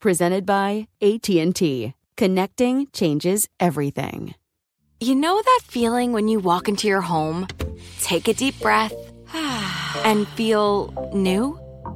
Presented by AT&T. Connecting changes everything. You know that feeling when you walk into your home, take a deep breath, and feel new?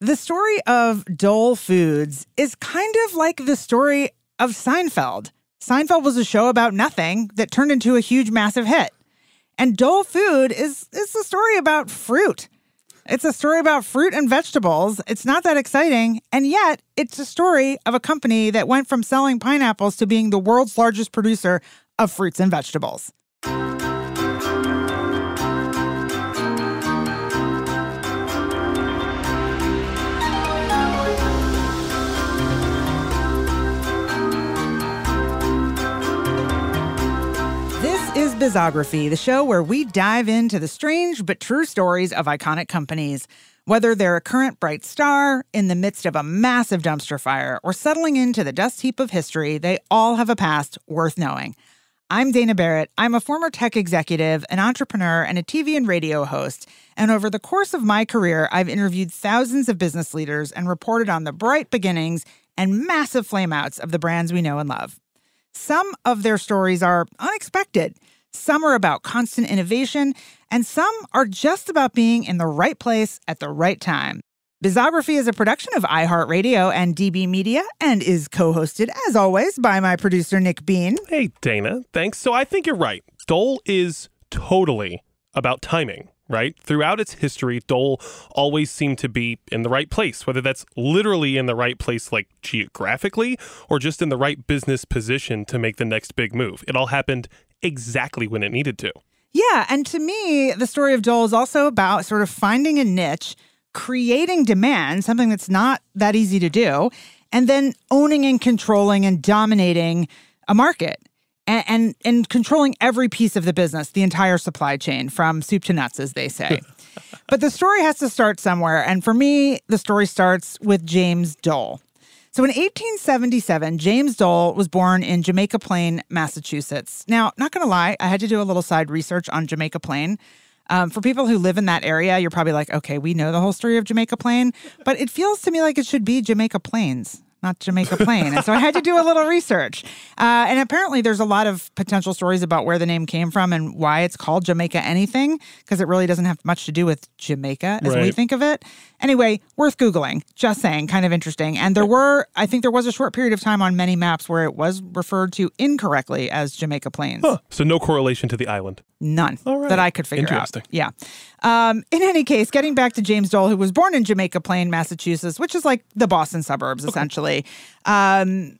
The story of Dole Foods is kind of like the story of Seinfeld. Seinfeld was a show about nothing that turned into a huge, massive hit. And Dole Food is, is a story about fruit. It's a story about fruit and vegetables. It's not that exciting. And yet, it's a story of a company that went from selling pineapples to being the world's largest producer of fruits and vegetables. Bizography, the show where we dive into the strange but true stories of iconic companies. Whether they're a current bright star, in the midst of a massive dumpster fire, or settling into the dust heap of history, they all have a past worth knowing. I'm Dana Barrett. I'm a former tech executive, an entrepreneur, and a TV and radio host. And over the course of my career, I've interviewed thousands of business leaders and reported on the bright beginnings and massive flameouts of the brands we know and love. Some of their stories are unexpected, some are about constant innovation, and some are just about being in the right place at the right time. Bizography is a production of iHeartRadio and DB Media and is co hosted, as always, by my producer, Nick Bean. Hey, Dana. Thanks. So I think you're right. Dole is totally about timing, right? Throughout its history, Dole always seemed to be in the right place, whether that's literally in the right place, like geographically, or just in the right business position to make the next big move. It all happened exactly when it needed to. Yeah, and to me, the story of Dole is also about sort of finding a niche, creating demand, something that's not that easy to do, and then owning and controlling and dominating a market. And, and and controlling every piece of the business, the entire supply chain, from soup to nuts, as they say. but the story has to start somewhere, and for me, the story starts with James Dole. So in 1877, James Dole was born in Jamaica Plain, Massachusetts. Now, not going to lie, I had to do a little side research on Jamaica Plain. Um, for people who live in that area, you're probably like, okay, we know the whole story of Jamaica Plain, but it feels to me like it should be Jamaica Plains not Jamaica Plain. and so I had to do a little research. Uh, and apparently, there's a lot of potential stories about where the name came from and why it's called Jamaica anything, because it really doesn't have much to do with Jamaica as we think of it. Anyway, worth Googling. Just saying, kind of interesting. And there were, I think there was a short period of time on many maps where it was referred to incorrectly as Jamaica Plains. Huh. So no correlation to the island. None right. that I could figure Interesting. out. Yeah. Um, in any case, getting back to James Dole, who was born in Jamaica Plain, Massachusetts, which is like the Boston suburbs, essentially. Um,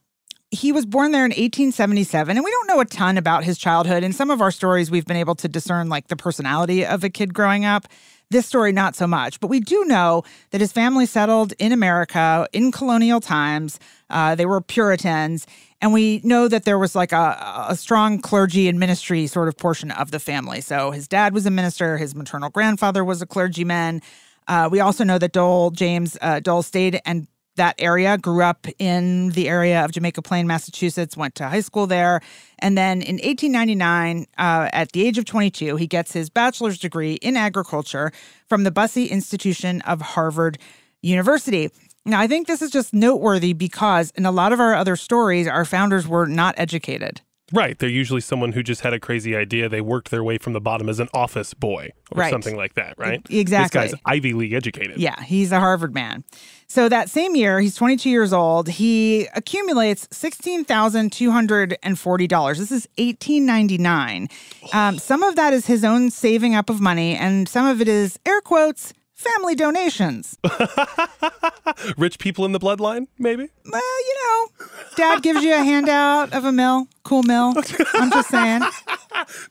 he was born there in 1877, and we don't know a ton about his childhood. In some of our stories, we've been able to discern like the personality of a kid growing up. This story, not so much. But we do know that his family settled in America in colonial times. Uh, they were Puritans. And we know that there was like a, a strong clergy and ministry sort of portion of the family. So his dad was a minister, his maternal grandfather was a clergyman. Uh, we also know that Dole, James uh, Dole, stayed and that area, grew up in the area of Jamaica Plain, Massachusetts, went to high school there. And then in 1899, uh, at the age of 22, he gets his bachelor's degree in agriculture from the Bussey Institution of Harvard University. Now, I think this is just noteworthy because in a lot of our other stories, our founders were not educated. Right. They're usually someone who just had a crazy idea. They worked their way from the bottom as an office boy or Right. something like that, right? Exactly. This guy's Ivy League educated. Yeah, he's a Harvard man. So that same year, he's 22 years old. He accumulates $16,240. This is 1899. Um, some of that is his own saving up of money, and some of it is air quotes family donations. Rich people in the bloodline, maybe? well, you know, dad gives you a handout of a mill, cool mill. I'm just saying.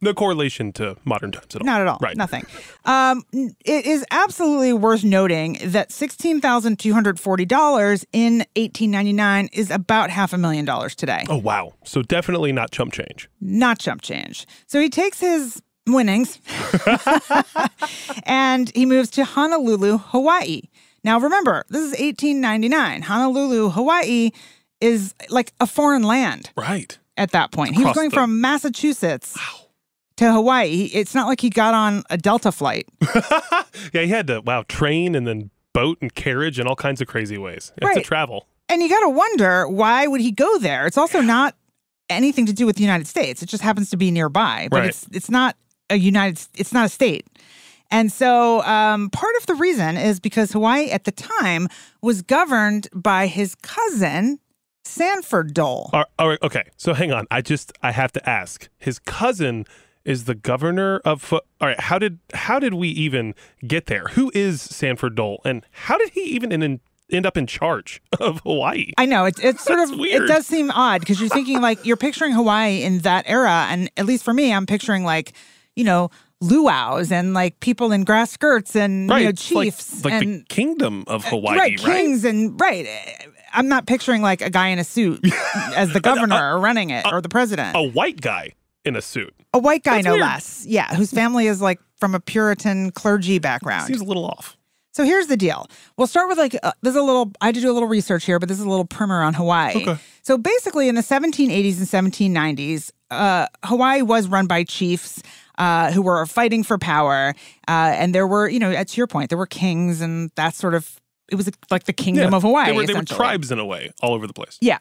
No correlation to modern times at all. Not at all. Right. Nothing. Um, it is absolutely worth noting that sixteen thousand two hundred forty dollars in eighteen ninety nine is about half a million dollars today. Oh, wow. So definitely not chump change. Not chump change. So he takes his winnings and he moves to Honolulu, Hawaii. Now remember, this is eighteen ninety nine. Honolulu, Hawaii is like a foreign land Right. at that point. He was going the- from Massachusetts to Hawaii. It's not like he got on a Delta flight. Yeah, he had to, wow, train and then boat and carriage and all kinds of crazy ways. Had Right. to travel. And you got to wonder why would he go there? It's also not anything to do with the United States. It just happens to be nearby, but Right. it's it's not a United. It's not a state. And so um, part of the reason is because Hawaii at the time was governed by his cousin Sanford Dole. All all right, okay. So hang on. I just I have to ask. His cousin is the governor of All right, how did how did we even get there? Who is Sanford Dole and how did he even in, end up in charge of Hawaii? I know it's it's sort of weird. it does seem odd because you're thinking like you're picturing Hawaii in that era, and at least for me, I'm picturing like you know luau's and like people in grass skirts and right. you know it's like- chiefs like, and the kingdom of Hawaii, right, right? kings and right. I'm not picturing like a guy in a suit as the governor or running it or the president. A white guy in a suit. a white guy, that's no weird. less. Yeah, whose family is like from a Puritan clergy background. Seems a little off. So here's the deal. We'll start with like uh, there's a little. I had to do a little research here, but this is a little primer on Hawaii. Okay. So basically, in the 1780s and 1790s, uh, Hawaii was run by chiefs. Uh, who were fighting for power, uh, and there were, you know, to your point, there were kings, and that sort of it was like the kingdom Yeah. of Hawaii. They were, they were tribes in a way, all over the place. Yeah.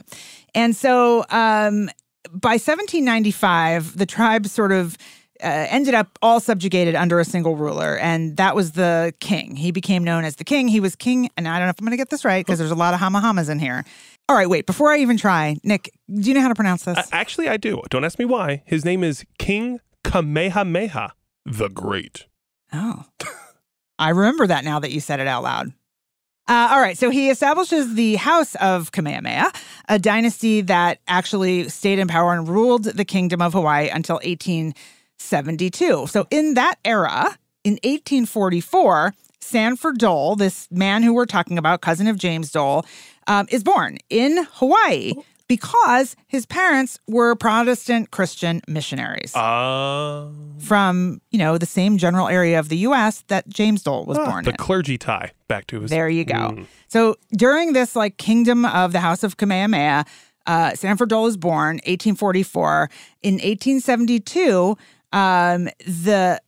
And so um, by 1795, the tribes sort of uh, ended up all subjugated under a single ruler, and that was the king. He became known as the king. He was king, and I don't know if I'm going to get this right because there's a lot of hamahamas in here. All right, wait, before I even try, Nick, do you know how to pronounce this? Uh, actually, I do. Don't ask me why. His name is King Kamehameha the Great. Oh. I remember that now that you said it out loud. Uh, all right, so he establishes the House of Kamehameha, a dynasty that actually stayed in power and ruled the Kingdom of Hawaii until 1872. So in that era, in 1844, Sanford Dole, this man who we're talking about, cousin of James Dole, um, is born in Hawaii because his parents were Protestant Christian missionaries Uh, from, you know, the same general area of the US that James Dole was ah, born the in. clergy tie back to his. There you go. Mm. So during this like kingdom of the House of Kamehameha, uh, Sanford Dole is born 1844. In 1872, um, the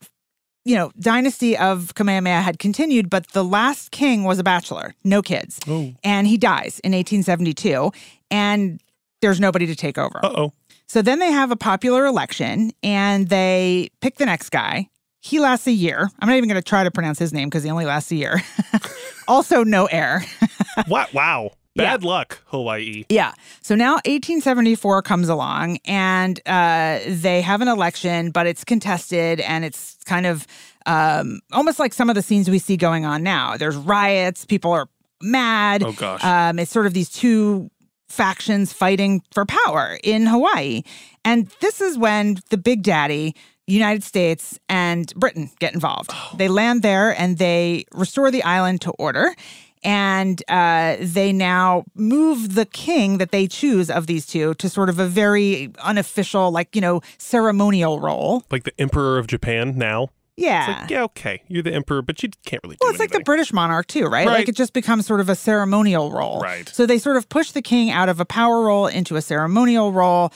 you know dynasty of Kamehameha had continued, but the last king was a bachelor, no kids, and he dies in 1872, and there's nobody to take over. Uh oh. So then they have a popular election and they pick the next guy. He lasts a year. I'm not even going to try to pronounce his name because he only lasts a year. also, no heir. what? Wow. Bad luck, Hawaii. yeah. So now 1874 comes along and uh, they have an election, but it's contested and it's kind of um, almost like some of the scenes we see going on now. There's riots, people are mad. Oh, gosh. Um, it's sort of these two factions fighting for power in Hawaii. And this is when the big daddy, United States and Britain get involved. They land there and they restore the island to order. And uh, they now move the king that they choose of these two to sort of a very unofficial, like, you know, ceremonial role. Like the Emperor of Japan now. Yeah. It's like, yeah, okay, you're the emperor, but you can't really do Well, it's like the. British monarch too, right? Right. Like it just becomes sort of a ceremonial role. Right. So they sort of push the king out of a power role into a ceremonial role.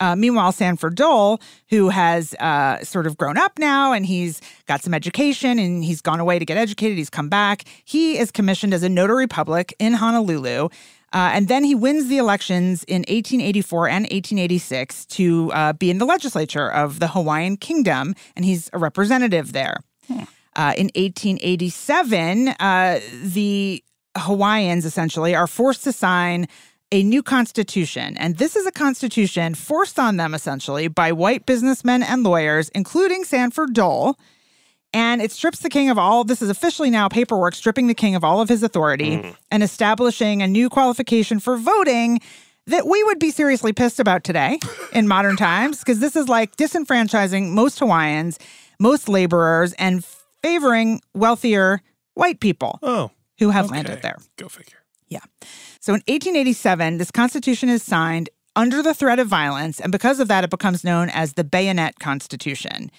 Uh, meanwhile, Sanford Dole, who has uh, sort of grown up now and he's got some education and he's gone away to get educated, he's come back. He is commissioned as a notary public in Honolulu. Uh, and then he wins the elections in 1884 and 1886 to uh, be in the legislature of the Hawaiian Kingdom, and he's a representative there. Uh, in 1887, uh, the Hawaiians essentially are forced to sign a new constitution. And this is a constitution forced on them essentially by white businessmen and lawyers, including Sanford Dole. And it strips the king of all, this is officially now paperwork, stripping the king of all of his authority mm. and establishing a new qualification for voting that we would be seriously pissed about today in modern times, because this is like disenfranchising most Hawaiians, most laborers, and favoring wealthier white people Oh, who have okay. landed there. Go figure. Yeah. So in 1887, this constitution is signed under the threat of violence, and because of that, it becomes known as the Bayonet Constitution.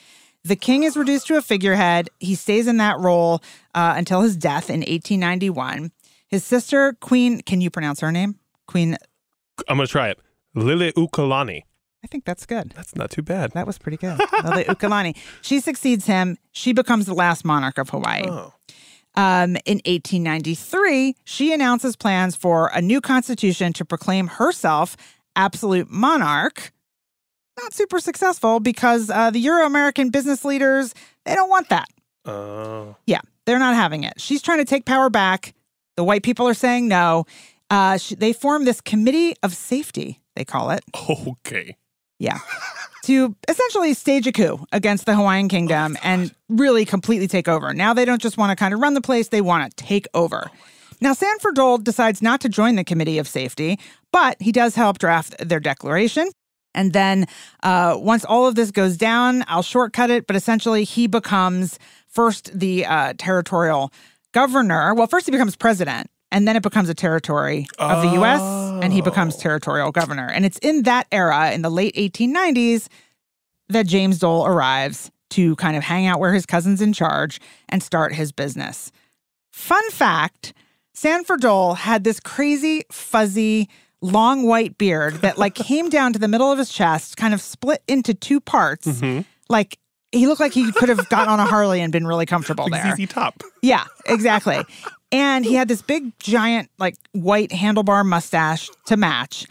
The king is reduced to a figurehead. He stays in that role uh, until his death in 1891. His sister, Queen, can you pronounce her name? Queen, I'm gonna try it. Lile Ukalani. I think that's good. That's not too bad. That was pretty good. Lele Ukalani. She succeeds him. She becomes the last monarch of Hawaii. Oh. Um, in 1893, she announces plans for a new constitution to proclaim herself absolute monarch. Not super successful because uh, the Euro American business leaders, they don't want that. Oh. Yeah, they're not having it. She's trying to take power back. The white people are saying no. Uh, sh- they form this committee of safety, they call it. Okay. Yeah. to essentially stage a coup against the Hawaiian Kingdom and really completely take over. Now they don't just want to kind of run the place, they want to take over. Now, Sanford Dole decides not to join the Committee of Safety, but he does help draft their declaration. And then uh, once all of this goes down, I'll shortcut it, but essentially he becomes first the uh, territorial governor. Well, first he becomes president, and then it becomes a territory of the US, and he becomes territorial governor. And it's in that era, in the late 1890s, that James Dole arrives to kind of hang out where his cousin's in charge and start his business. Fun fact Sanford Dole had this crazy, fuzzy, long white beard that like came down to the middle of his chest, kind of split into two parts. Mm-hmm. Like he looked like he could have gotten on a Harley and been really comfortable Like there. ZZ Top. Yeah, exactly. and he had this big, giant, like white handlebar mustache to match.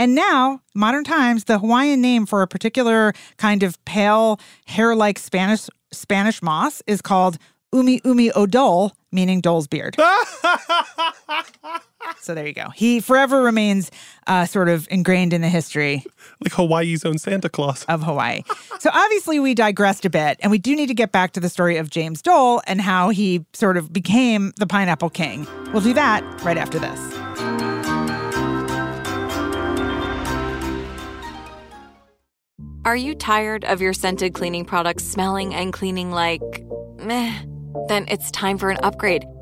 And now, modern times, the Hawaiian name for a particular kind of pale, hair-like Spanish Spanish moss is called Umi Umi o Dole, meaning Dole's beard. so there you go. He forever remains uh, sort of ingrained in the history Like Hawaii's own Santa Claus. of Hawaii. So obviously we digressed a bit and we do need to get back to the story of James Dole and how he sort of became the Pineapple King. We'll do that right after this. Are you tired of your scented cleaning products smelling and cleaning like meh? Then it's time for an upgrade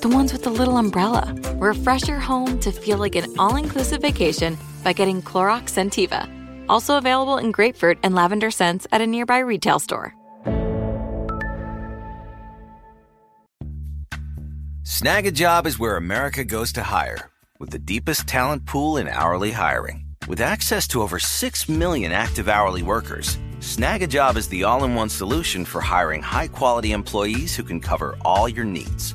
The ones with the little umbrella. Refresh your home to feel like an all inclusive vacation by getting Clorox Scentiva. Also available in grapefruit and lavender scents at a nearby retail store. Snagajob is where America goes to hire, with the deepest talent pool in hourly hiring. With access to over 6 million active hourly workers, Snagajob is the all in one solution for hiring high quality employees who can cover all your needs.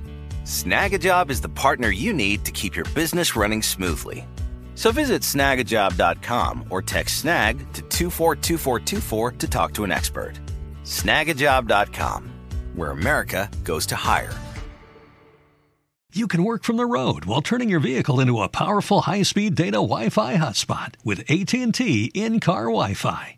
Snagajob is the partner you need to keep your business running smoothly. So visit snagajob.com or text snag to 242424 to talk to an expert. Snagajob.com, where America goes to hire. You can work from the road while turning your vehicle into a powerful high-speed data Wi-Fi hotspot with AT&T in-car Wi-Fi.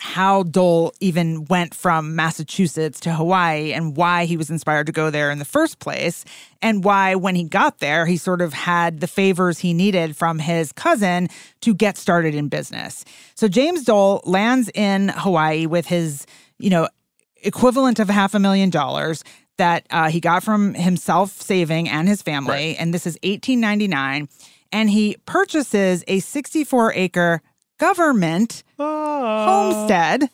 how Dole even went from Massachusetts to Hawaii and why he was inspired to go there in the first place, and why, when he got there, he sort of had the favors he needed from his cousin to get started in business. So James Dole lands in Hawaii with his, you know, equivalent of half a million dollars that uh, he got from himself saving and his family. Right. And this is 1899. And he purchases a 64 acre government homestead.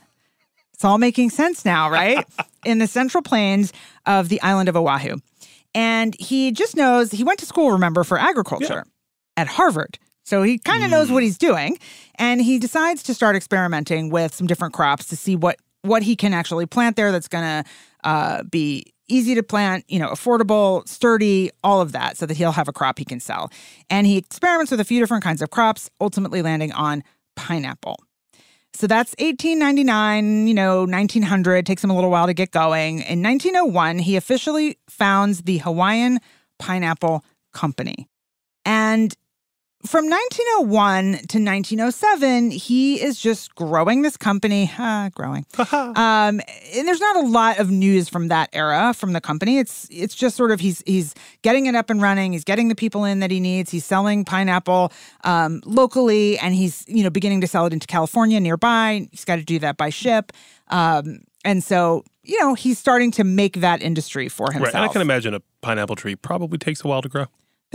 It's all making sense now, right? In the central plains of the island of Oahu. And he just knows he went to school, remember, for agriculture at Harvard. So he kind of knows what he's doing. And he decides to start experimenting with some different crops to see what what he can actually plant there that's going to uh, be easy to plant, you know, affordable, sturdy, all of that, so that he'll have a crop he can sell. And he experiments with a few different kinds of crops, ultimately landing on pineapple. So that's 1899, you know, 1900, takes him a little while to get going. In 1901, he officially founds the Hawaiian Pineapple Company. And from 1901 to 1907, he is just growing this company, ah, growing. um, and there's not a lot of news from that era from the company. It's it's just sort of he's he's getting it up and running. He's getting the people in that he needs. He's selling pineapple um, locally, and he's you know beginning to sell it into California nearby. He's got to do that by ship, um, and so you know he's starting to make that industry for himself. Right. And I can imagine a pineapple tree probably takes a while to grow.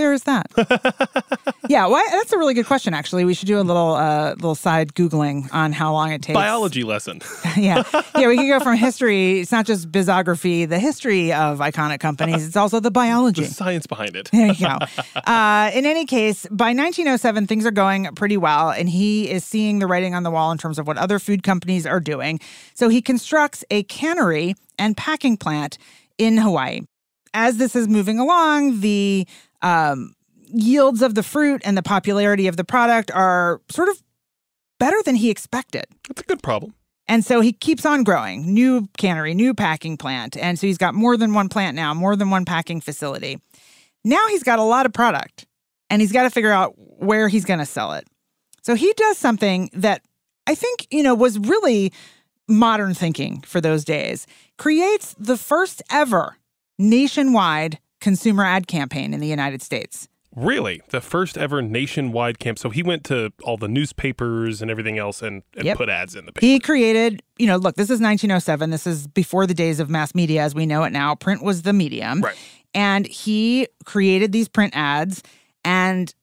There is that. yeah, why, that's a really good question. Actually, we should do a little uh, little side googling on how long it takes. Biology lesson. yeah, yeah. We can go from history. It's not just bizography, the history of iconic companies. It's also the biology. the science behind it. There you go. Uh, in any case, by 1907, things are going pretty well, and he is seeing the writing on the wall in terms of what other food companies are doing. So he constructs a cannery and packing plant in Hawaii. As this is moving along, the um, yields of the fruit and the popularity of the product are sort of better than he expected. That's a good problem. And so he keeps on growing new cannery, new packing plant. And so he's got more than one plant now, more than one packing facility. Now he's got a lot of product and he's got to figure out where he's going to sell it. So he does something that I think, you know, was really modern thinking for those days. Creates the first ever nationwide consumer ad campaign in the United States. Really? The first ever nationwide camp. So he went to all the newspapers and everything else and, and Yep. put ads in the paper. He created, you know, look, this is 1907. This is before the days of mass media as we know it now. Print was the medium. Right. And he created these print ads and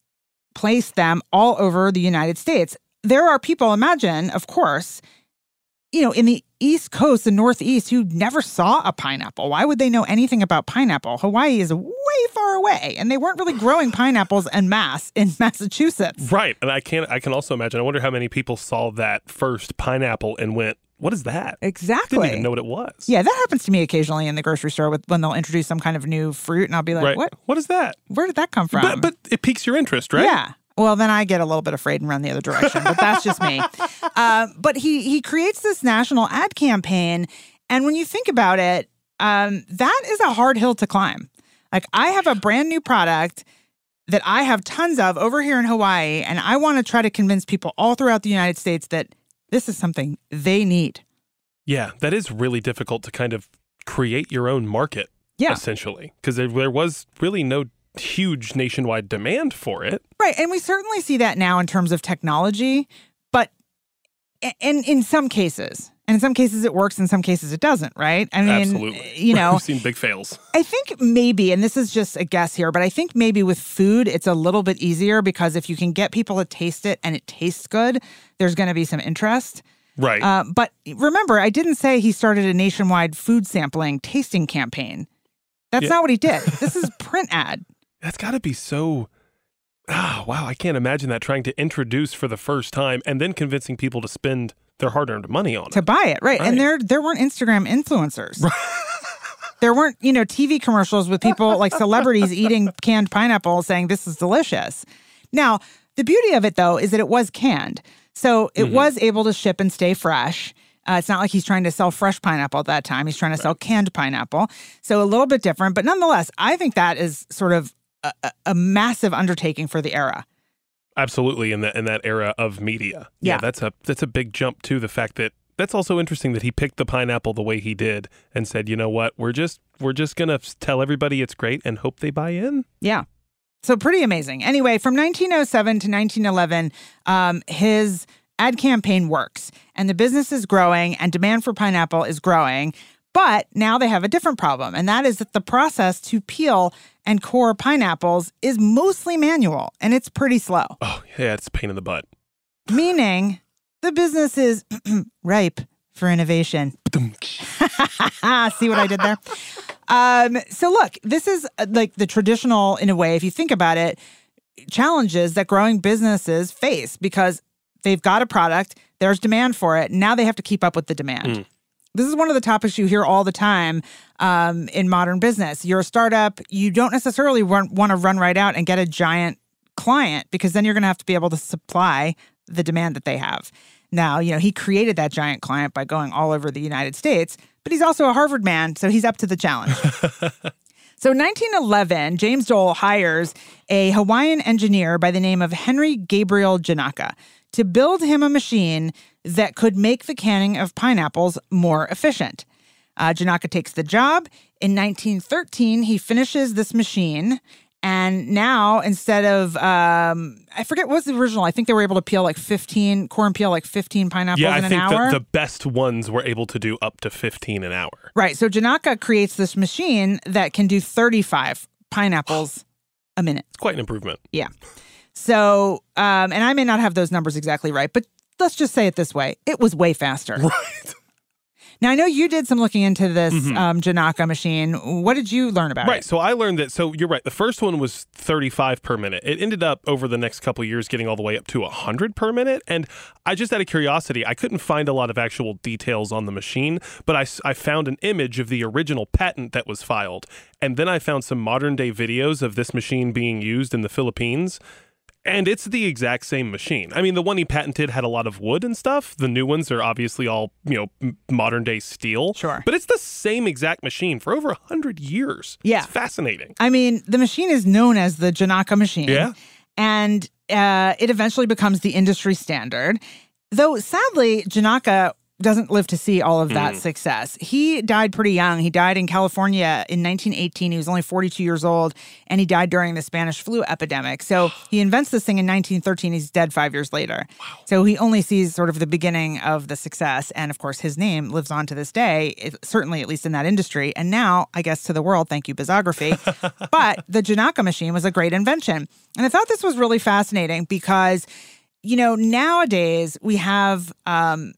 placed them all over the United States. There are people, imagine, of course, you know, in the East Coast, the Northeast, who never saw a pineapple. Why would they know anything about pineapple? Hawaii is way far away, and they weren't really growing pineapples en masse in Massachusetts. Right. And I can I can also imagine I wonder how many people saw that first pineapple and went, What is that? Exactly. Didn't even know what it was. Yeah, that happens to me occasionally in the grocery store with when they'll introduce some kind of new fruit, and I'll be like, right. "What? What is that? Where did that come from?" But but it piques your interest, right? Yeah. Well, then I get a little bit afraid and run the other direction, but that's just me. Uh, but he he creates this national ad campaign, and when you think about it, um, that is a hard hill to climb. Like I have a brand new product that I have tons of over here in Hawaii, and I want to try to convince people all throughout the United States that this is something they need. Yeah, that is really difficult to kind of create your own market, Yeah. essentially, because there, there was really no huge nationwide demand for it. Right. And we certainly see that now in terms of technology, but in in some cases. And in some cases it works, in some cases it doesn't, right? I mean, Absolutely. you know, We've seen big fails. I think maybe, and this is just a guess here, but I think maybe with food, it's a little bit easier because if you can get people to taste it and it tastes good, there's going to be some interest. Right. Uh, but remember, I didn't say he started a nationwide food sampling tasting campaign. That's Yeah. not what he did. This is print ad. That's got to be so. Ah, wow. I can't imagine that trying to introduce for the first time and then convincing people to spend their hard earned money on it. to it. buy it, right? Right. And there there weren't Instagram influencers. there weren't, you know, TV commercials with people like celebrities eating canned pineapple saying this is delicious. Now, the beauty of it though is that it was canned. So it was able to ship and stay fresh. Uh, it's not like he's trying to sell fresh pineapple at that time. He's trying to sell canned pineapple. So a little bit different, but nonetheless, I think that is sort of a, a- massive undertaking for the era. Absolutely. In that in that era of media. Yeah. That's a that's a big jump too. The fact that that's also interesting that he picked the pineapple the way he did and said, you know what, we're just we're just gonna tell everybody it's great and hope they buy in. Yeah. So pretty amazing. Anyway, from 1907 to 1911, um, his ad campaign works and the business is growing and demand for pineapple is growing. But now they have a different problem, and that is that the process to peel and core pineapples is mostly manual and it's pretty slow, Oh yeah, it's a pain in the butt. meaning the business is ripe for innovation. See what I did there? Um, so look, this is uh, like the traditional, in a way, if you think about it, challenges that growing businesses face because they've got a product, there's demand for it, now they have to keep up with the demand. This is one of the topics you hear all the time um, in modern business. You're a startup, you don't necessarily want to run right out and get a giant client because then you're going to have to be able to supply the demand that they have. Now, you know, he created that giant client by going all over the United States, but he's also a Harvard man, so he's up to the challenge. So, in 1911, James Dole hires a Hawaiian engineer by the name of Henry Gabriel Ginaca to build him a machine that could make the canning of pineapples more efficient. Uh, Ginaca takes the job. In 1913, he finishes this machine. And now, instead of, um, I forget what was the original, I think they were able to peel like 15, corn peel like 15 pineapples Yeah, in I an think hour. the, the best ones were able to do up to 15 an hour. Right. So Ginaca creates this machine that can do 35 pineapples a minute. It's quite an improvement. Yeah. So, um, and I may not have those numbers exactly right, but let's just say it this way it was way faster. Right. Now, I know you did some looking into this um, Ginaca machine. What did you learn about Right. it? Right. So I learned that. So you're right. The first one was 35 per minute. It ended up over the next couple years getting all the way up to 100 per minute. And I just out of curiosity, I couldn't find a lot of actual details on the machine, but I, I found an image of the original patent that was filed. And then I found some modern day videos of this machine being used in the Philippines. And it's the exact same machine. I mean, the one he patented had a lot of wood and stuff. The new ones are obviously all, you know, modern day steel. Sure. But it's the same exact machine for over 100 years. Yeah. It's fascinating. I mean, the machine is known as the Ginaca machine. Yeah. And uh, it eventually becomes the industry standard. Though sadly, Ginaca doesn't live to see all of that success. He died pretty young. He died in California in 1918. He was only 42 years old, and he died during the Spanish flu epidemic. So he invents this thing in 1913. He's dead five years later. So he only sees sort of the beginning of the success. And of course, his name lives on to this day, it- certainly at least in that industry. And now, I guess, to the world, thank you, Bizography. but the Ginaca machine was a great invention. And I thought this was really fascinating because, you know, nowadays we have um,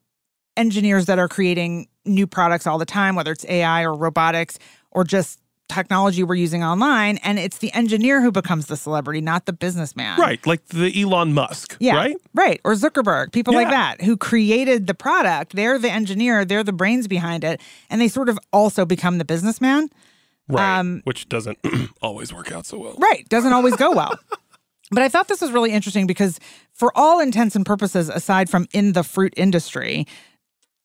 engineers that are creating new products all the time, whether it's AI or robotics or just technology we're using online. And it's the engineer who becomes the celebrity, not the businessman. Right. Like the Elon Musk. Yeah. Right? Right. Or Zuckerberg, people like that who created the product. They're the engineer, they're the brains behind it. And they sort of also become the businessman. Right. Um, Which doesn't always work out so well. Right. Doesn't always go well. But I thought this was really interesting because, for all intents and purposes, aside from in the fruit industry,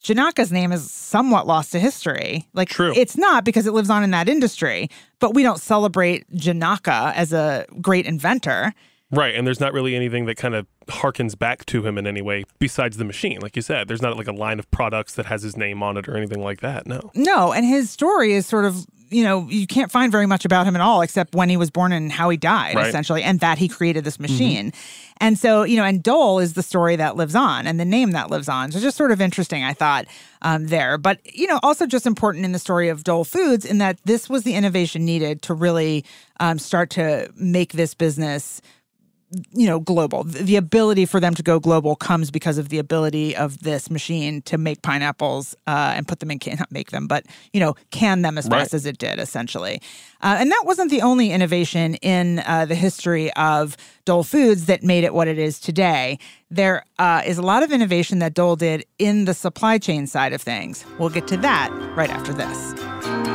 Ginaca's name is somewhat lost to history. Like, True. it's not because it lives on in that industry, but we don't celebrate Ginaca as a great inventor. Right, and there's not really anything that kind of harkens back to him in any way besides the machine. Like you said, there's not like a line of products that has his name on it or anything like that. No. No, and his story is sort of, you know, you can't find very much about him at all except when he was born and how he died, Right. essentially, and that he created this machine. And so, you know, and Dole is the story that lives on and the name that lives on. So just sort of interesting, I thought, um, there. But, you know, also just important in the story of Dole Foods in that this was the innovation needed to really um, start to make this business you know global. The ability for them to go global comes because of the ability of this machine to make pineapples uh, and put them in can not make them but you know can them as Right. fast as it did essentially. Uh, and that wasn't the only innovation in uh, the history of dole foods that made it what it is today. There uh, is a lot of innovation that dole did in the supply chain side of things. We'll get to that right after this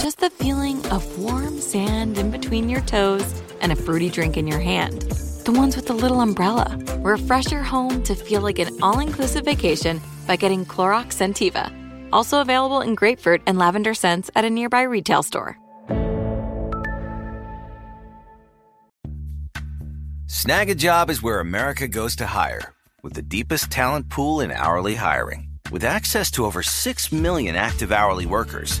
just the feeling of warm sand in between your toes and a fruity drink in your hand. The ones with the little umbrella. Refresh your home to feel like an all inclusive vacation by getting Clorox Scentiva. Also available in grapefruit and lavender scents at a nearby retail store. Snagajob is where America goes to hire, with the deepest talent pool in hourly hiring. With access to over 6 million active hourly workers,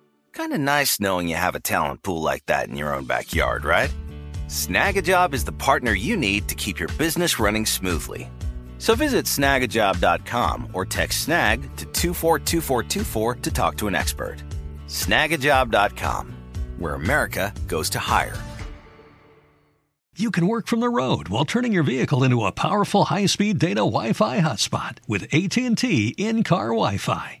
Kind of nice knowing you have a talent pool like that in your own backyard, right? Snagajob is the partner you need to keep your business running smoothly. So visit snagajob.com or text snag to 242424 to talk to an expert. Snagajob.com, where America goes to hire. You can work from the road while turning your vehicle into a powerful high-speed data Wi-Fi hotspot with AT&T in-car Wi-Fi.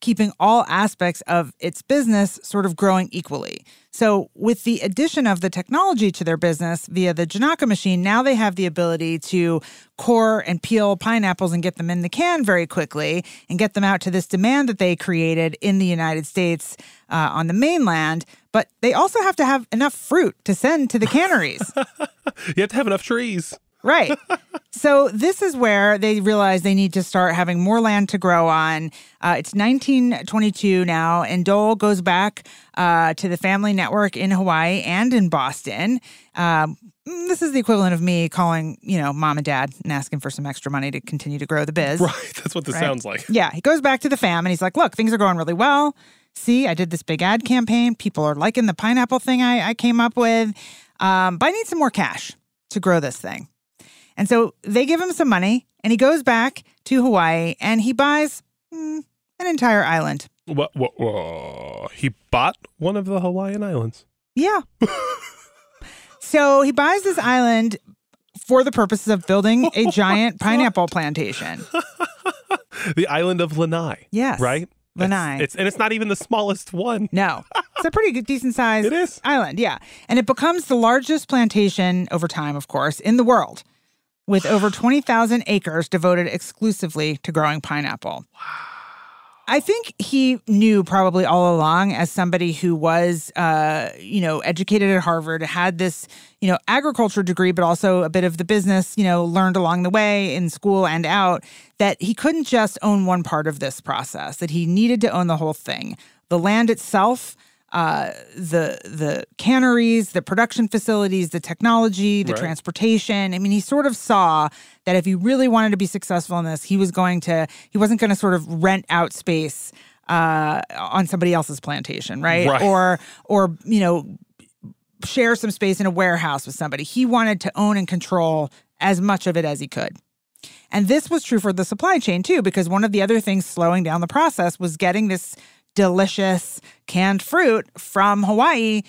keeping all aspects of its business sort of growing equally. So, with the addition of the technology to their business via the Ginaca machine, now they have the ability to core and peel pineapples and get them in the can very quickly and get them out to this demand that they created in the United States uh, on the mainland. But they also have to have enough fruit to send to the canneries. You have to have enough trees. Right. so this is where they realize they need to start having more land to grow on. Uh, it's 1922 now, and Dole goes back uh, to the family network in Hawaii and in Boston. Um, this is the equivalent of me calling, you know, mom and dad and asking for some extra money to continue to grow the biz. Right. That's what this Right. sounds like. Yeah, he goes back to the fam and he's like, "Look, things are going really well. See, I did this big ad campaign. People are liking the pineapple thing I, I came up with, um, but I need some more cash to grow this thing." And so they give him some money, and he goes back to Hawaii and he buys mm, an entire island. What, what, what? He bought one of the Hawaiian Islands. Yeah. so he buys this island for the purposes of building a giant pineapple plantation. The island of Lanai. Yes. Right? Lanai. It's, and it's not even the smallest one. No, it's a pretty good, decent sized It is. island. Yeah, and it becomes the largest plantation over time, of course, in the world, with over twenty thousand acres devoted exclusively to growing pineapple. Wow. I think he knew probably all along, as somebody who was, uh, you know, educated at Harvard, had this, you know, agriculture degree, but also a bit of the business, you know, learned along the way in school and out, that he couldn't just own one part of this process, that he needed to own the whole thing. The land itself, uh, the the canneries, the production facilities, the technology, the Right. transportation. I mean, he sort of saw that if he really wanted to be successful in this, he was going to he wasn't going to sort of rent out space uh, on somebody else's plantation, right? Right. Or or you know share some space in a warehouse with somebody. He wanted to own and control as much of it as he could. And this was true for the supply chain too, because one of the other things slowing down the process was getting this delicious canned fruit from Hawaii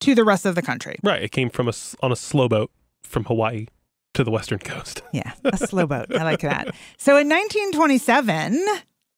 to the rest of the country. Right. It came from a s- on a slow boat from Hawaii to the western coast. Yeah, a slow boat. I like that. So in 1927,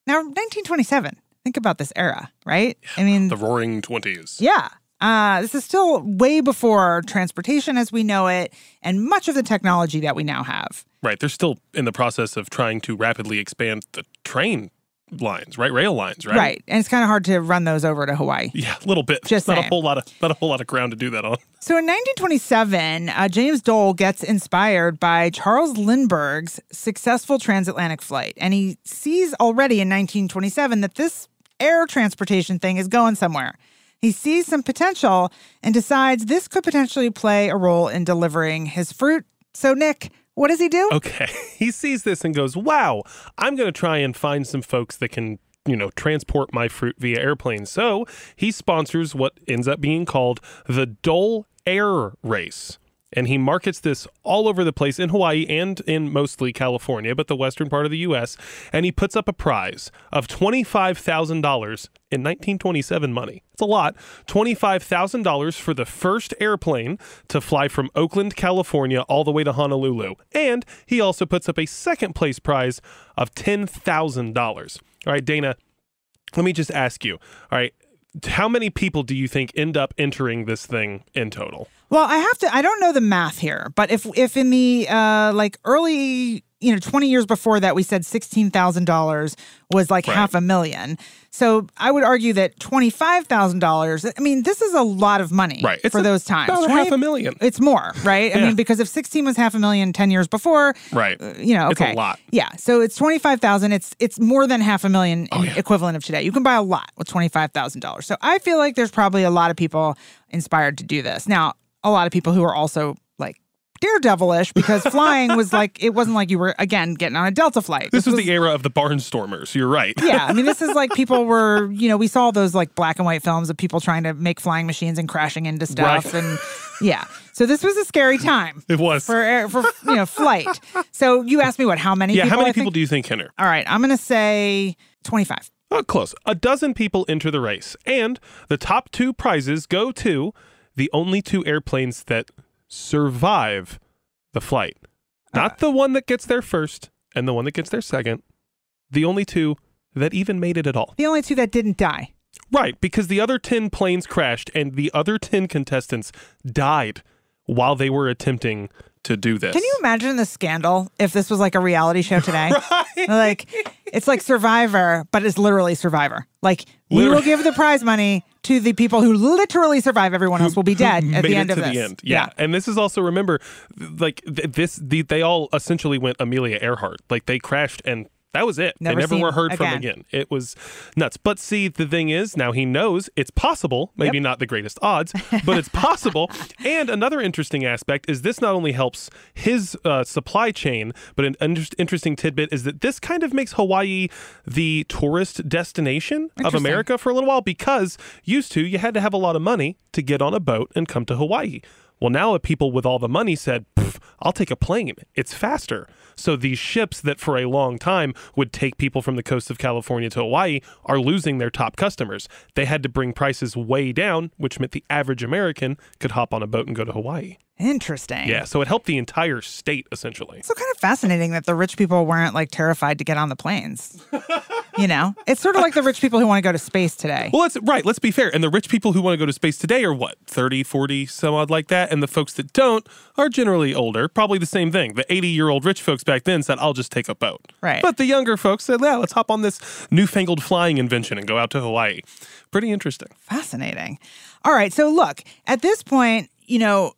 now 1927, think about this era, right? I mean, The Roaring Twenties. yeah. Uh, this is still way before transportation as we know it and much of the technology that we now have. Right. They're still in the process of trying to rapidly expand the train lines, right? Rail lines, right? Right. And it's kind of hard to run those over to Hawaii. Yeah, a little bit. Just not a whole lot of not a whole lot of ground to do that on. So in 1927, uh, James Dole gets inspired by Charles Lindbergh's successful transatlantic flight. And he sees already in 1927 that this air transportation thing is going somewhere. He sees some potential and decides this could potentially play a role in delivering his fruit. So, Nick, what does he do? Okay. He sees this and goes, "Wow, I'm going to try and find some folks that can, you know, transport my fruit via airplane." So, he sponsors what ends up being called the Dole Air Race. And he markets this all over the place in Hawaii and in mostly California, but the western part of the US. And he puts up a prize of $25,000 in 1927 money. It's a lot. $25,000 for the first airplane to fly from Oakland, California, all the way to Honolulu. And he also puts up a second place prize of $10,000. All right, Dana, let me just ask you. All right, how many people do you think end up entering this thing in total? Well, I have to. I don't know the math here, but if if in the uh, like early, you know, twenty years before that, we said sixteen thousand dollars was like Right. half a million. So I would argue that twenty five thousand dollars. I mean, this is a lot of money Right. It's for a- those times. about a half a million. It's more, right? I mean, because if sixteen was half a million 10 years before, Right. uh, you know, It's a lot. Yeah, so it's twenty five thousand. It's it's more than half a million Oh, in equivalent of today. You can buy a lot with twenty five thousand dollars. So I feel like there's probably a lot of people inspired to do this. Now, a lot of people who are also daredevilish because flying was like it wasn't like you were again getting on a Delta flight. This was the era of the barnstormers. You're right. yeah, I mean, this is like people were, you know, we saw those like black and white films of people trying to make flying machines and crashing into stuff, Right. and yeah. So this was a scary time It was. for air, for you know flight. So you asked me what? How many? yeah, people how many people do you think enter? All right, I'm gonna say twenty five. Oh, close. A dozen people enter the race, and the top two prizes go to the only two airplanes that survive the flight. Ah. Not the one that gets there first and the one that gets there second. The only two that even made it at all. The only two that didn't die. Right, because the other 10 planes crashed and the other 10 contestants died while they were attempting to do this. Can you imagine the scandal if this was like a reality show today? Like it's like Survivor, but it's literally Survivor. Like we will give the prize money to the people who literally survive. Everyone else will be dead at the end of this. the end. Yeah. and this is also remember, like th- this, the, they all essentially went Amelia Earhart. Like they crashed and that was it. Never they never were heard from again. again. It was nuts. But see, the thing is, now he knows it's possible. Maybe not the greatest odds, but it's possible. and another interesting aspect is this not only helps his uh, supply chain, but an inter- interesting tidbit is that this kind of makes Hawaii the tourist destination of America for a little while because used to you had to have a lot of money to get on a boat and come to Hawaii. Well, now the people with all the money said, I'll take a plane. It's faster. So these ships that for a long time would take people from the coast of California to Hawaii are losing their top customers. They had to bring prices way down, which meant the average American could hop on a boat and go to Hawaii. Interesting. Yeah, so it helped the entire state essentially. So kind of fascinating that the rich people weren't like terrified to get on the planes. you know, it's sort of like the rich people who want to go to space today. Well, let's right, let's be fair. And the rich people who want to go to space today are what? 30, 40, some odd like that, and the folks that don't are generally older, probably the same thing. The 80-year-old rich folks back then said, "I'll just take a boat." Right. But the younger folks said, "Yeah, let's hop on this newfangled flying invention and go out to Hawaii." Pretty interesting. Fascinating. All right. So, look, at this point, you know,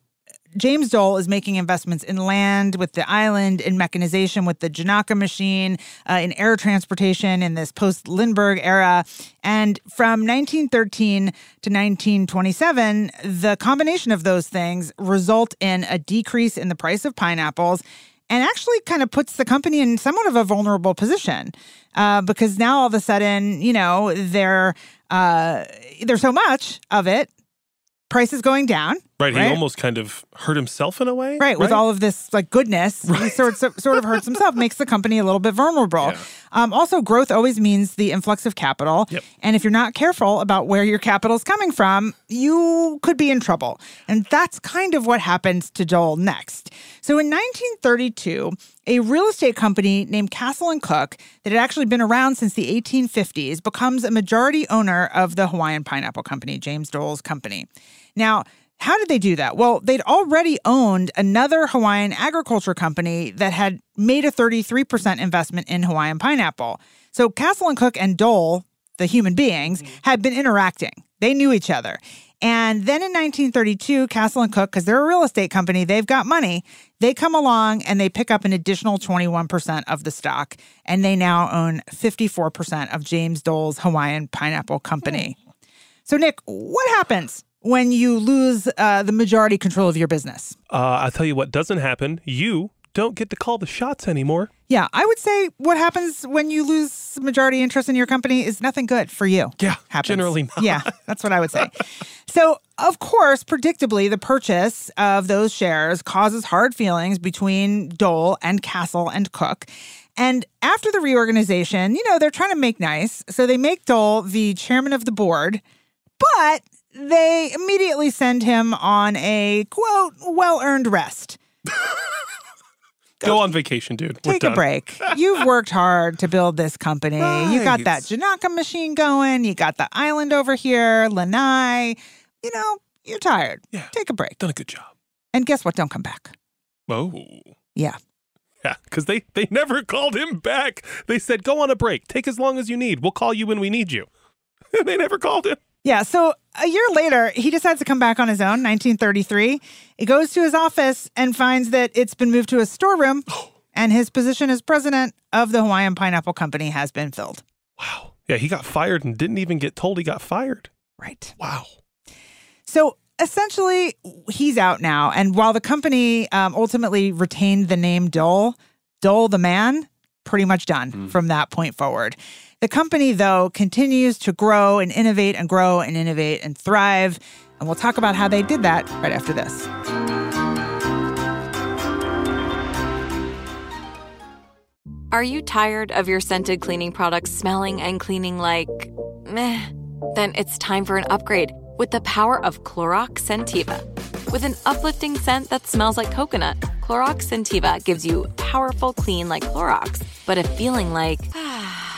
James Dole is making investments in land with the island, in mechanization with the Ginaca machine, uh, in air transportation in this post Lindbergh era. And from 1913 to 1927, the combination of those things result in a decrease in the price of pineapples and actually kind of puts the company in somewhat of a vulnerable position uh, because now all of a sudden, you know, there uh, there's so much of it, prices going down. Right, he almost kind of hurt himself in a way. Right, with all of this like goodness, he sort of, sort of hurts himself, makes the company a little bit vulnerable. Yeah. Um, also, growth always means the influx of capital, Yep. and if you're not careful about where your capital is coming from, you could be in trouble. And that's kind of what happens to Dole next. So, in 1932, a real estate company named Castle and Cooke that had actually been around since the 1850s becomes a majority owner of the Hawaiian Pineapple Company, James Dole's company. Now, how did they do that? Well, they'd already owned another Hawaiian agriculture company that had made a 33% investment in Hawaiian pineapple. So Castle and Cooke and Dole, the human beings, mm-hmm. had been interacting. They knew each other. And then in 1932, Castle and Cooke, because they're a real estate company, they've got money, they come along and they pick up an additional 21% of the stock. And they now own 54% of James Dole's Hawaiian Pineapple Company. Hmm. So, Nick, what happens when you lose uh, the majority control of your business? Uh, I'll tell you what doesn't happen. You don't get to call the shots anymore. Yeah, I would say what happens when you lose majority interest in your company is nothing good for you. Yeah, happens. generally not. Yeah, that's what I would say. so, of course, predictably, the purchase of those shares causes hard feelings between Dole and Castle and Cooke. And after the reorganization, you know, they're trying to make nice. So they make Dole the chairman of the board, but they immediately send him on a quote, well earned rest. Go on vacation, dude. We're Take a break. You've worked hard to build this company. You got that Ginaca machine going. You got the island over here, Lanai. You know, you're tired. Yeah. Take a break. Done a good job. And guess what? Don't come back. Oh. Yeah. Yeah, because they, they never called him back. They said, go on a break. Take as long as you need. We'll call you when we need you. And they never called him. Yeah. So a year later, he decides to come back on his own, 1933. He goes to his office and finds that it's been moved to a storeroom, and his position as president of the Hawaiian Pineapple Company has been filled. Wow. Yeah, he got fired and didn't even get told he got fired. Right. Wow. So essentially, he's out now. And while the company um, ultimately retained the name Dole, Dole the man, pretty much done from that point forward. The company, though, continues to grow and innovate and grow and innovate and thrive. And we'll talk about how they did that right after this. Are you tired of your scented cleaning products smelling and cleaning like meh? Then it's time for an upgrade with the power of Clorox Scentiva. With an uplifting scent that smells like coconut, Clorox Scentiva gives you powerful clean like Clorox, but a feeling like ah,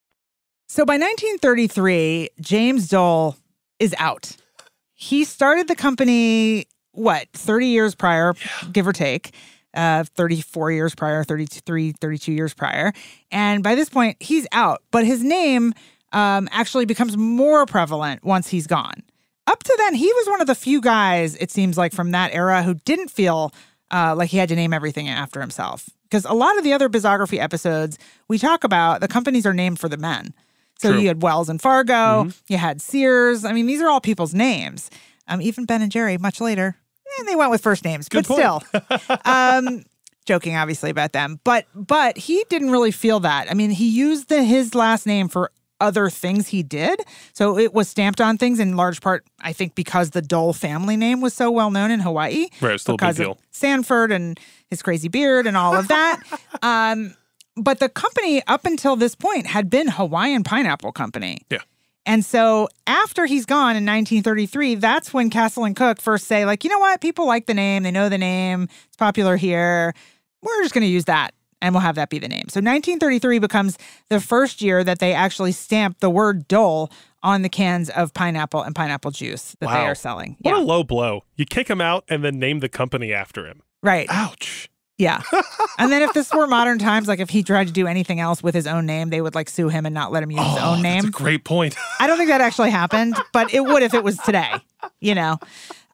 So by 1933, James Dole is out. He started the company, what, 30 years prior, give or take, uh, 34 years prior, 33, 32 years prior. And by this point, he's out. But his name um, actually becomes more prevalent once he's gone. Up to then, he was one of the few guys, it seems like, from that era who didn't feel uh, like he had to name everything after himself. Because a lot of the other bizography episodes we talk about, the companies are named for the men. So True. you had Wells and Fargo, you had Sears. I mean, these are all people's names. Um, even Ben and Jerry, much later, eh, they went with first names, Good but still, um, joking obviously about them. But but he didn't really feel that. I mean, he used the, his last name for other things he did, so it was stamped on things in large part, I think, because the Dole family name was so well known in Hawaii. Right, still a big because deal. of Sanford and his crazy beard and all of that. um, but the company up until this point had been Hawaiian Pineapple Company. Yeah. And so after he's gone in 1933, that's when Castle and Cooke first say, like, you know what? People like the name. They know the name. It's popular here. We're just going to use that and we'll have that be the name. So 1933 becomes the first year that they actually stamp the word Dole on the cans of pineapple and pineapple juice that they are selling. What yeah. a low blow. You kick him out and then name the company after him. right. Ouch. Yeah. and then if this were modern times, like if he tried to do anything else with his own name, they would like sue him and not let him use his Oh, own That's a name. great point. I don't think that actually happened, but it would if it was today, you know.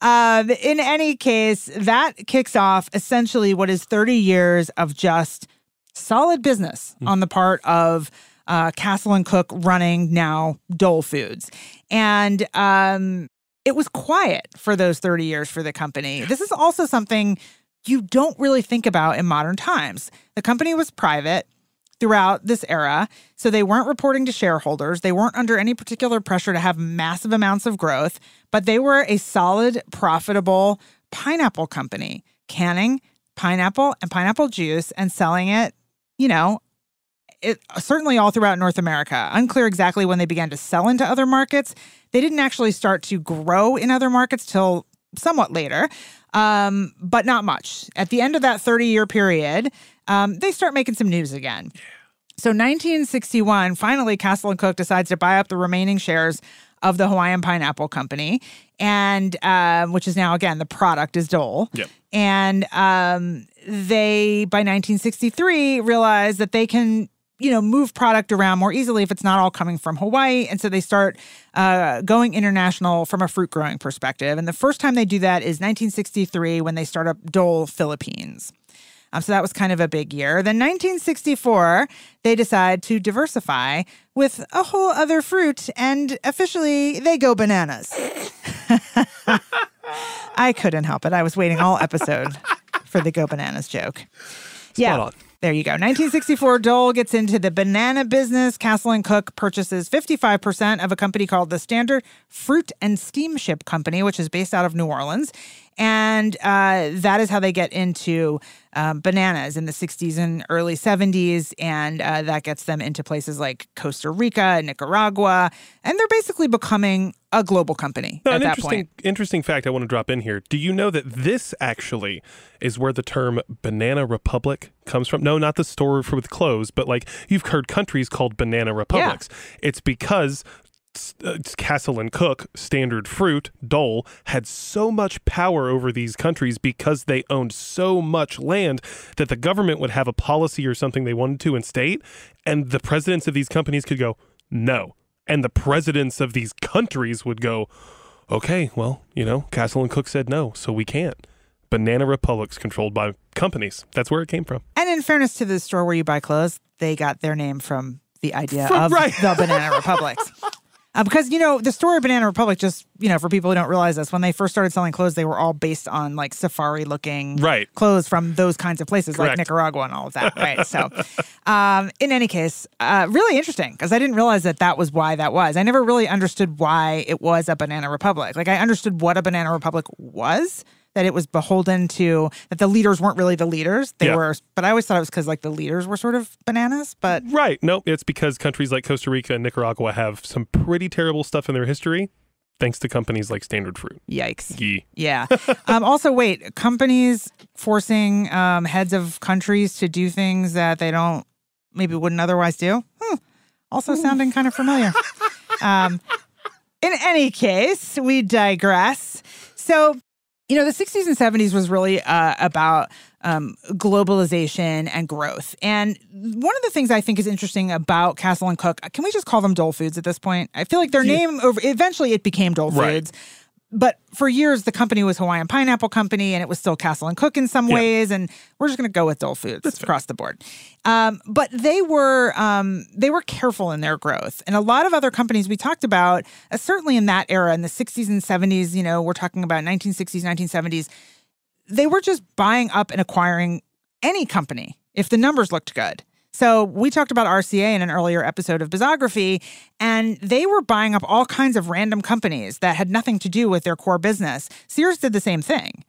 Um, in any case, that kicks off essentially what is 30 years of just solid business on the part of uh, Castle and Cooke running now Dole Foods. And um, it was quiet for those 30 years for the company. This is also something you don't really think about in modern times. The company was private throughout this era. So they weren't reporting to shareholders. They weren't under any particular pressure to have massive amounts of growth, but they were a solid, profitable pineapple company, canning pineapple and pineapple juice and selling it, you know, it certainly all throughout North America. Unclear exactly when they began to sell into other markets. They didn't actually start to grow in other markets till somewhat later, um, but not much. At the end of that 30 year period, um, they start making some news again. Yeah. So 1961, finally, Castle and Cooke decides to buy up the remaining shares of the Hawaiian Pineapple Company, and um, which is now again the product is Dole. Yep. And um, they by 1963 realize that they can you know move product around more easily if it's not all coming from Hawaii, and so they start uh, going international from a fruit growing perspective. And the first time they do that is 1963 when they start up Dole Philippines. Um, so that was kind of a big year. Then 1964, they decide to diversify with a whole other fruit, and officially they go bananas. I couldn't help it. I was waiting all episode for the go bananas joke. yeah. on. There you go. 1964, Dole gets into the banana business. Castle and Cooke purchases 55% of a company called the Standard Fruit and Steamship Company, which is based out of New Orleans. And uh, that is how they get into um, bananas in the 60s and early 70s. And uh, that gets them into places like Costa Rica and Nicaragua. And they're basically becoming a global company No, at an that interesting, point. interesting fact I want to drop in here. Do you know that this actually is where the term banana republic comes from? No, not the store for with clothes, but like you've heard countries called banana republics. It's because uh, Castle and Cooke, Standard Fruit, Dole had so much power over these countries because they owned so much land that the government would have a policy or something they wanted to in state, and the presidents of these companies could go, no. And the presidents of these countries would go, okay, well, you know, Castle and Cooke said no, so we can't. Banana republics controlled by companies. That's where it came from. And in fairness to the store where you buy clothes, they got their name from the idea From- of right. the Banana Republics. Uh, because you know the story of Banana Republic, just you know, for people who don't realize this, when they first started selling clothes, they were all based on like safari-looking Right. clothes from those kinds of places, like Nicaragua and all of that. Right. so, um, in any case, uh, really interesting because I didn't realize that that was why that was. I never really understood why it was a Banana Republic. Like I understood what a Banana Republic was. That it was beholden to that the leaders weren't really the leaders. They Yeah. were, but I always thought it was because like the leaders were sort of bananas. But Right. No, it's because countries like Costa Rica and Nicaragua have some pretty terrible stuff in their history, thanks to companies like Standard Fruit. yikes. Yee. Yeah. um, also, wait, companies forcing um, heads of countries to do things that they don't maybe wouldn't otherwise do. Hmm. Also sounding kind of familiar. Um, in any case, we digress. So, you know, the 60s and 70s was really uh, about um, globalization and growth. And one of the things I think is interesting about Castle and Cooke, can we just call them Dole Foods at this point? I feel like their name over eventually it became Dole Right. Foods. But for years, the company was Hawaiian Pineapple Company, and it was still Castle and Cooke in some Yeah. ways. And we're just going to go with Dole Foods across the board. Um, but they were um, they were careful in their growth, and a lot of other companies we talked about, uh, certainly in that era, in the '60s and '70s. You know, we're talking about 1960s, 1970s. They were just buying up and acquiring any company if the numbers looked good. So we talked about RCA in an earlier episode of Bizography, and they were buying up all kinds of random companies that had nothing to do with their core business. Sears did the same thing.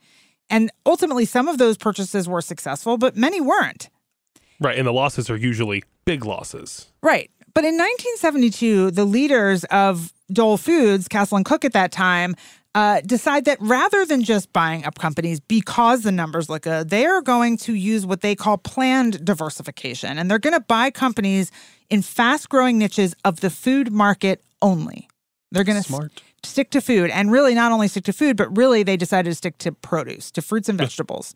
And ultimately, some of those purchases were successful, but many weren't. Right. And the losses are usually big losses. Right. But in 1972, the leaders of Dole Foods, Castle and Cooke at that time, uh, decide that rather than just buying up companies because the numbers look good, they are going to use what they call planned diversification. And they're going to buy companies in fast growing niches of the food market only. They're going to Smart. stick to food and really not only stick to food, but really they decided to stick to produce, to fruits and vegetables.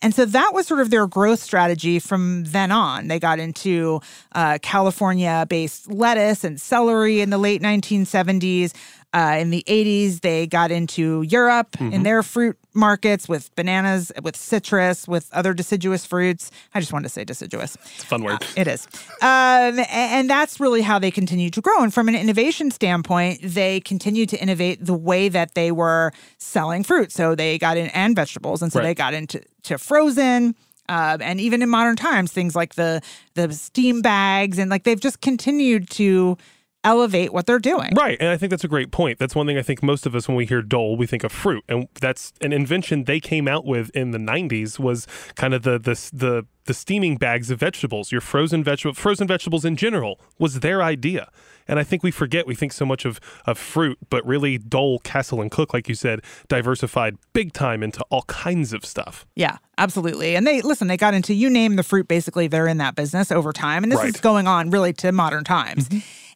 And so that was sort of their growth strategy from then on. They got into uh, California based lettuce and celery in the late 1970s. Uh, in the 80s, they got into Europe in their fruit markets with bananas, with citrus, with other deciduous fruits. I just wanted to say deciduous. It's a fun word. It is. Um, and that's really how they continue to grow. And from an innovation standpoint, they continue to innovate the way that they were selling fruit. So they got in and vegetables. And so Right. they got into to frozen. Um, and even in modern times, things like the the steam bags and like they've just continued to elevate what they're doing. Right, and I think that's a great point. That's one thing I think most of us, when we hear dole, we think of fruit, and that's an invention they came out with in the '90s. Was kind of the the the, the steaming bags of vegetables, your frozen vegetable, frozen vegetables in general, was their idea. And I think we forget we think so much of of fruit, but really Dole, Castle, and Cooke, like you said, diversified big time into all kinds of stuff. Yeah, absolutely. And they listen, they got into you name the fruit, basically, they're in that business over time. And this is Right. Mm-hmm. going on really to modern times.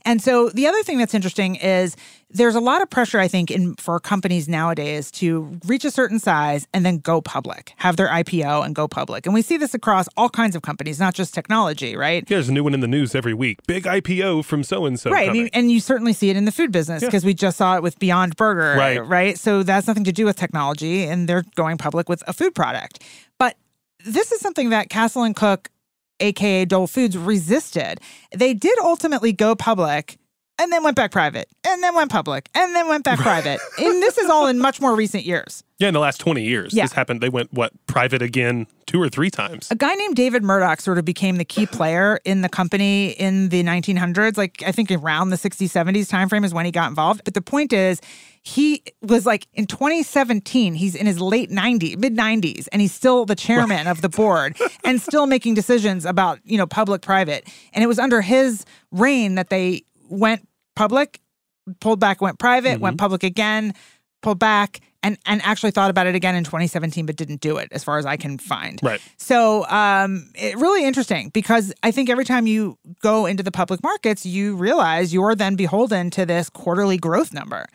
And so the other thing that's interesting is there's a lot of pressure, I think, in for companies nowadays to reach a certain size and then go public, have their IPO and go public. And we see this across all kinds of companies, not just technology, right? Yeah, there's a new one in the news every week. Big IPO from so and so. Right. I mean, and you certainly see it in the food business because we just saw it with Beyond Burger. Right. Right. So that's nothing to do with technology, and they're going public with a food product. But this is something that Castle and Cooke, aka Dole Foods, resisted. They did ultimately go public and then went back private and then went public and then went back private. And this is all in much more recent years. yeah, in the last 20 years, Yeah. this happened. They went what private again two or three times. A guy named David Murdock sort of became the key player in the company in the 1900s. Like I think around the 60s, 70s timeframe is when he got involved. But the point is, he was like in 2017, he's in his late 90s, mid 90s, and he's still the chairman of the board and still making decisions about, you know, public private. And it was under his reign that they went public, pulled back, went private, went public again, pulled back, and and actually thought about it again in 2017, but didn't do it, as far as I can find. Right. So, um, it really interesting because I think every time you go into the public markets, you realize you're then beholden to this quarterly growth number,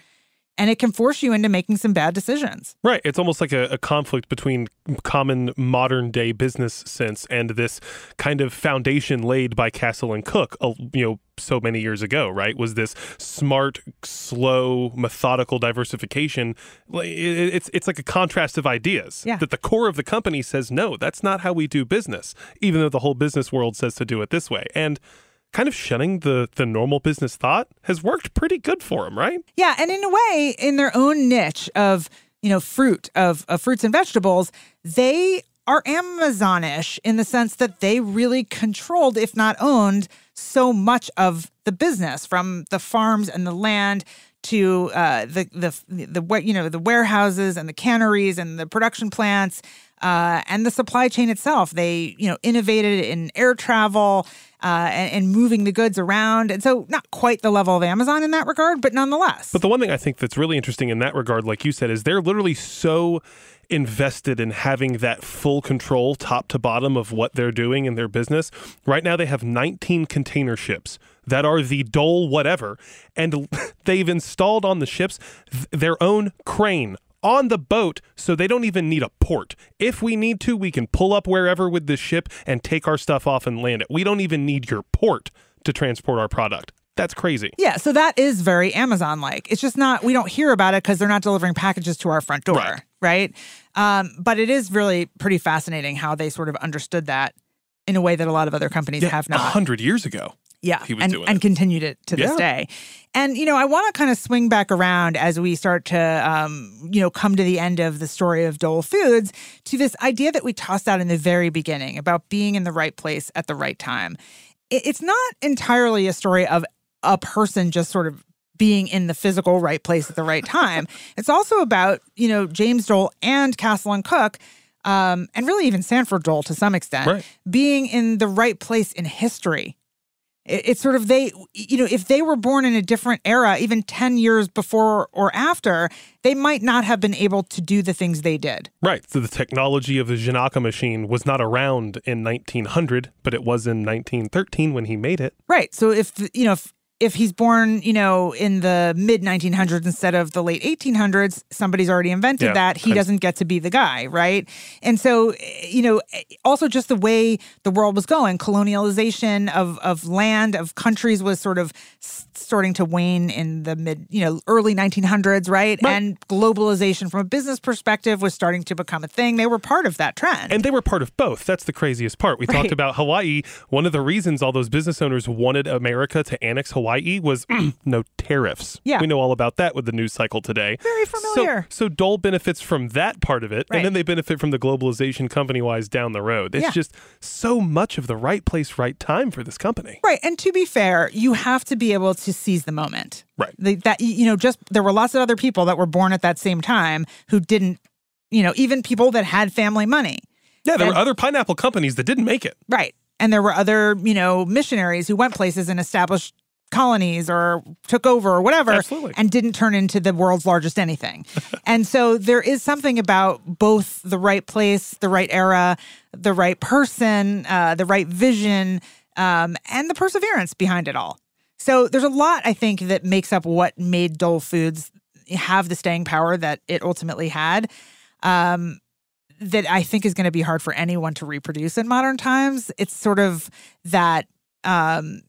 and it can force you into making some bad decisions. Right. It's almost like a, a conflict between common modern day business sense and this kind of foundation laid by Castle and Cooke, uh, you know, so many years ago, right? Was this smart, slow, methodical diversification? It's it's like a contrast of ideas. Yeah. That the core of the company says no, that's not how we do business, even though the whole business world says to do it this way. And kind of shunning the the normal business thought has worked pretty good for them, right? Yeah, and in a way, in their own niche of you know fruit of, of fruits and vegetables, they are Amazonish in the sense that they really controlled, if not owned, so much of the business from the farms and the land to uh, the the the you know the warehouses and the canneries and the production plants uh, and the supply chain itself. They you know innovated in air travel uh, and, and moving the goods around, and so not quite the level of Amazon in that regard, but nonetheless. But the one thing I think that's really interesting in that regard, like you said, is they're literally so invested in having that full control, top to bottom, of what they're doing in their business. Right now, they have 19 container ships that are the Dole whatever, and they've installed on the ships th- their own crane. On the boat, so they don't even need a port. If we need to, we can pull up wherever with this ship and take our stuff off and land it. We don't even need your port to transport our product. That's crazy. Yeah, so that is very Amazon like. It's just not, we don't hear about it because they're not delivering packages to our front door, Right. right? Um, but it is really pretty fascinating how they sort of understood that in a way that a lot of other companies have a not. hundred years ago. Yeah, he was and, doing and it. continued it to this Yeah. day. And you know, I want to kind of swing back around as we start to, um, you know, come to the end of the story of Dole Foods to this idea that we tossed out in the very beginning about being in the right place at the right time. It's not entirely a story of a person just sort of being in the physical right place at the right time. it's also about you know James Dole and Castle and Cooke. Um, and really, even Sanford Dole to some extent, Right. being in the right place in history it's sort of they you know if they were born in a different era even 10 years before or after they might not have been able to do the things they did Right. So the technology of the Ginaca machine was not around in 1900, but it was in 1913 when he made it. right so if you know if if he's born you know in the mid 1900s instead of the late 1800s somebody's already invented Yeah, that he doesn't get to be the guy right and so you know also just the way the world was going colonialization of of land of countries was sort of starting to wane in the mid you know early 1900s right, Right. and globalization from a business perspective was starting to become a thing they were part of that trend And they were part of both. That's the craziest part. We Right. talked about Hawaii. One of the reasons all those business owners wanted America to annex Hawaii was no tariffs. Yeah. We know all about that with the news cycle today. Very So- familiar. So, Dole benefits from that part of it, Right. and then they benefit from the globalization company wise down the road. It's Yeah. just so much of the right place, right time for this company. Right. And to be fair, you have to be able to seize the moment. Right. The, that, you know, just there were lots of other people that were born at that same time who didn't, you know, even people that had family money. Yeah, there And- were other pineapple companies that didn't make it. Right. And there were other, you know, missionaries who went places and established colonies or took over or whatever Absolutely. and didn't turn into the world's largest anything. and so there is something about both the right place, the right era, the right person, uh, the right vision, um, and the perseverance behind it all. So there's a lot, I think, that makes up what made Dole Foods have the staying power that it ultimately had. Um, that I think is going to be hard for anyone to reproduce in modern times. It's sort of that um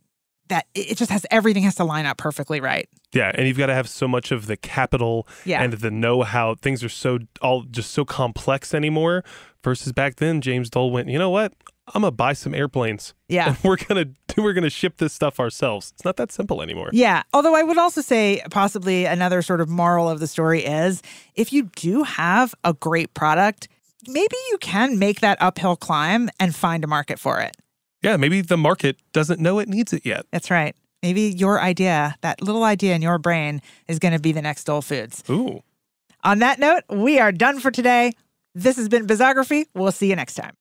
that it just has everything has to line up perfectly right. Yeah, and you've got to have so much of the capital Yeah. and the know-how. Things are so all just so complex anymore. Versus back then, James Dole went, you know what? I'm gonna buy some airplanes. Yeah. and we're gonna we're gonna ship this stuff ourselves. It's not that simple anymore. Yeah. Although I would also say possibly another sort of moral of the story is if you do have a great product, maybe you can make that uphill climb and find a market for it. Yeah, maybe the market doesn't know it needs it yet. That's right. Maybe your idea, that little idea in your brain, is going to be the next Dole Foods. Ooh. On that note, we are done for today. This has been Bizography. We'll see you next time.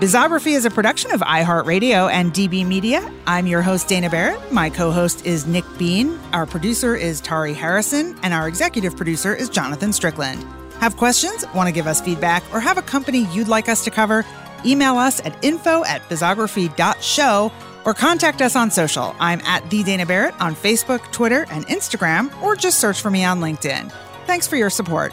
Bizography is a production of iHeartRadio and DB Media. I'm your host, Dana Barrett. My co host is Nick Bean. Our producer is Tari Harrison. And our executive producer is Jonathan Strickland. Have questions, want to give us feedback, or have a company you'd like us to cover? Email us at info at bizography.show or contact us on social. I'm at the Dana Barrett on Facebook, Twitter, and Instagram, or just search for me on LinkedIn. Thanks for your support.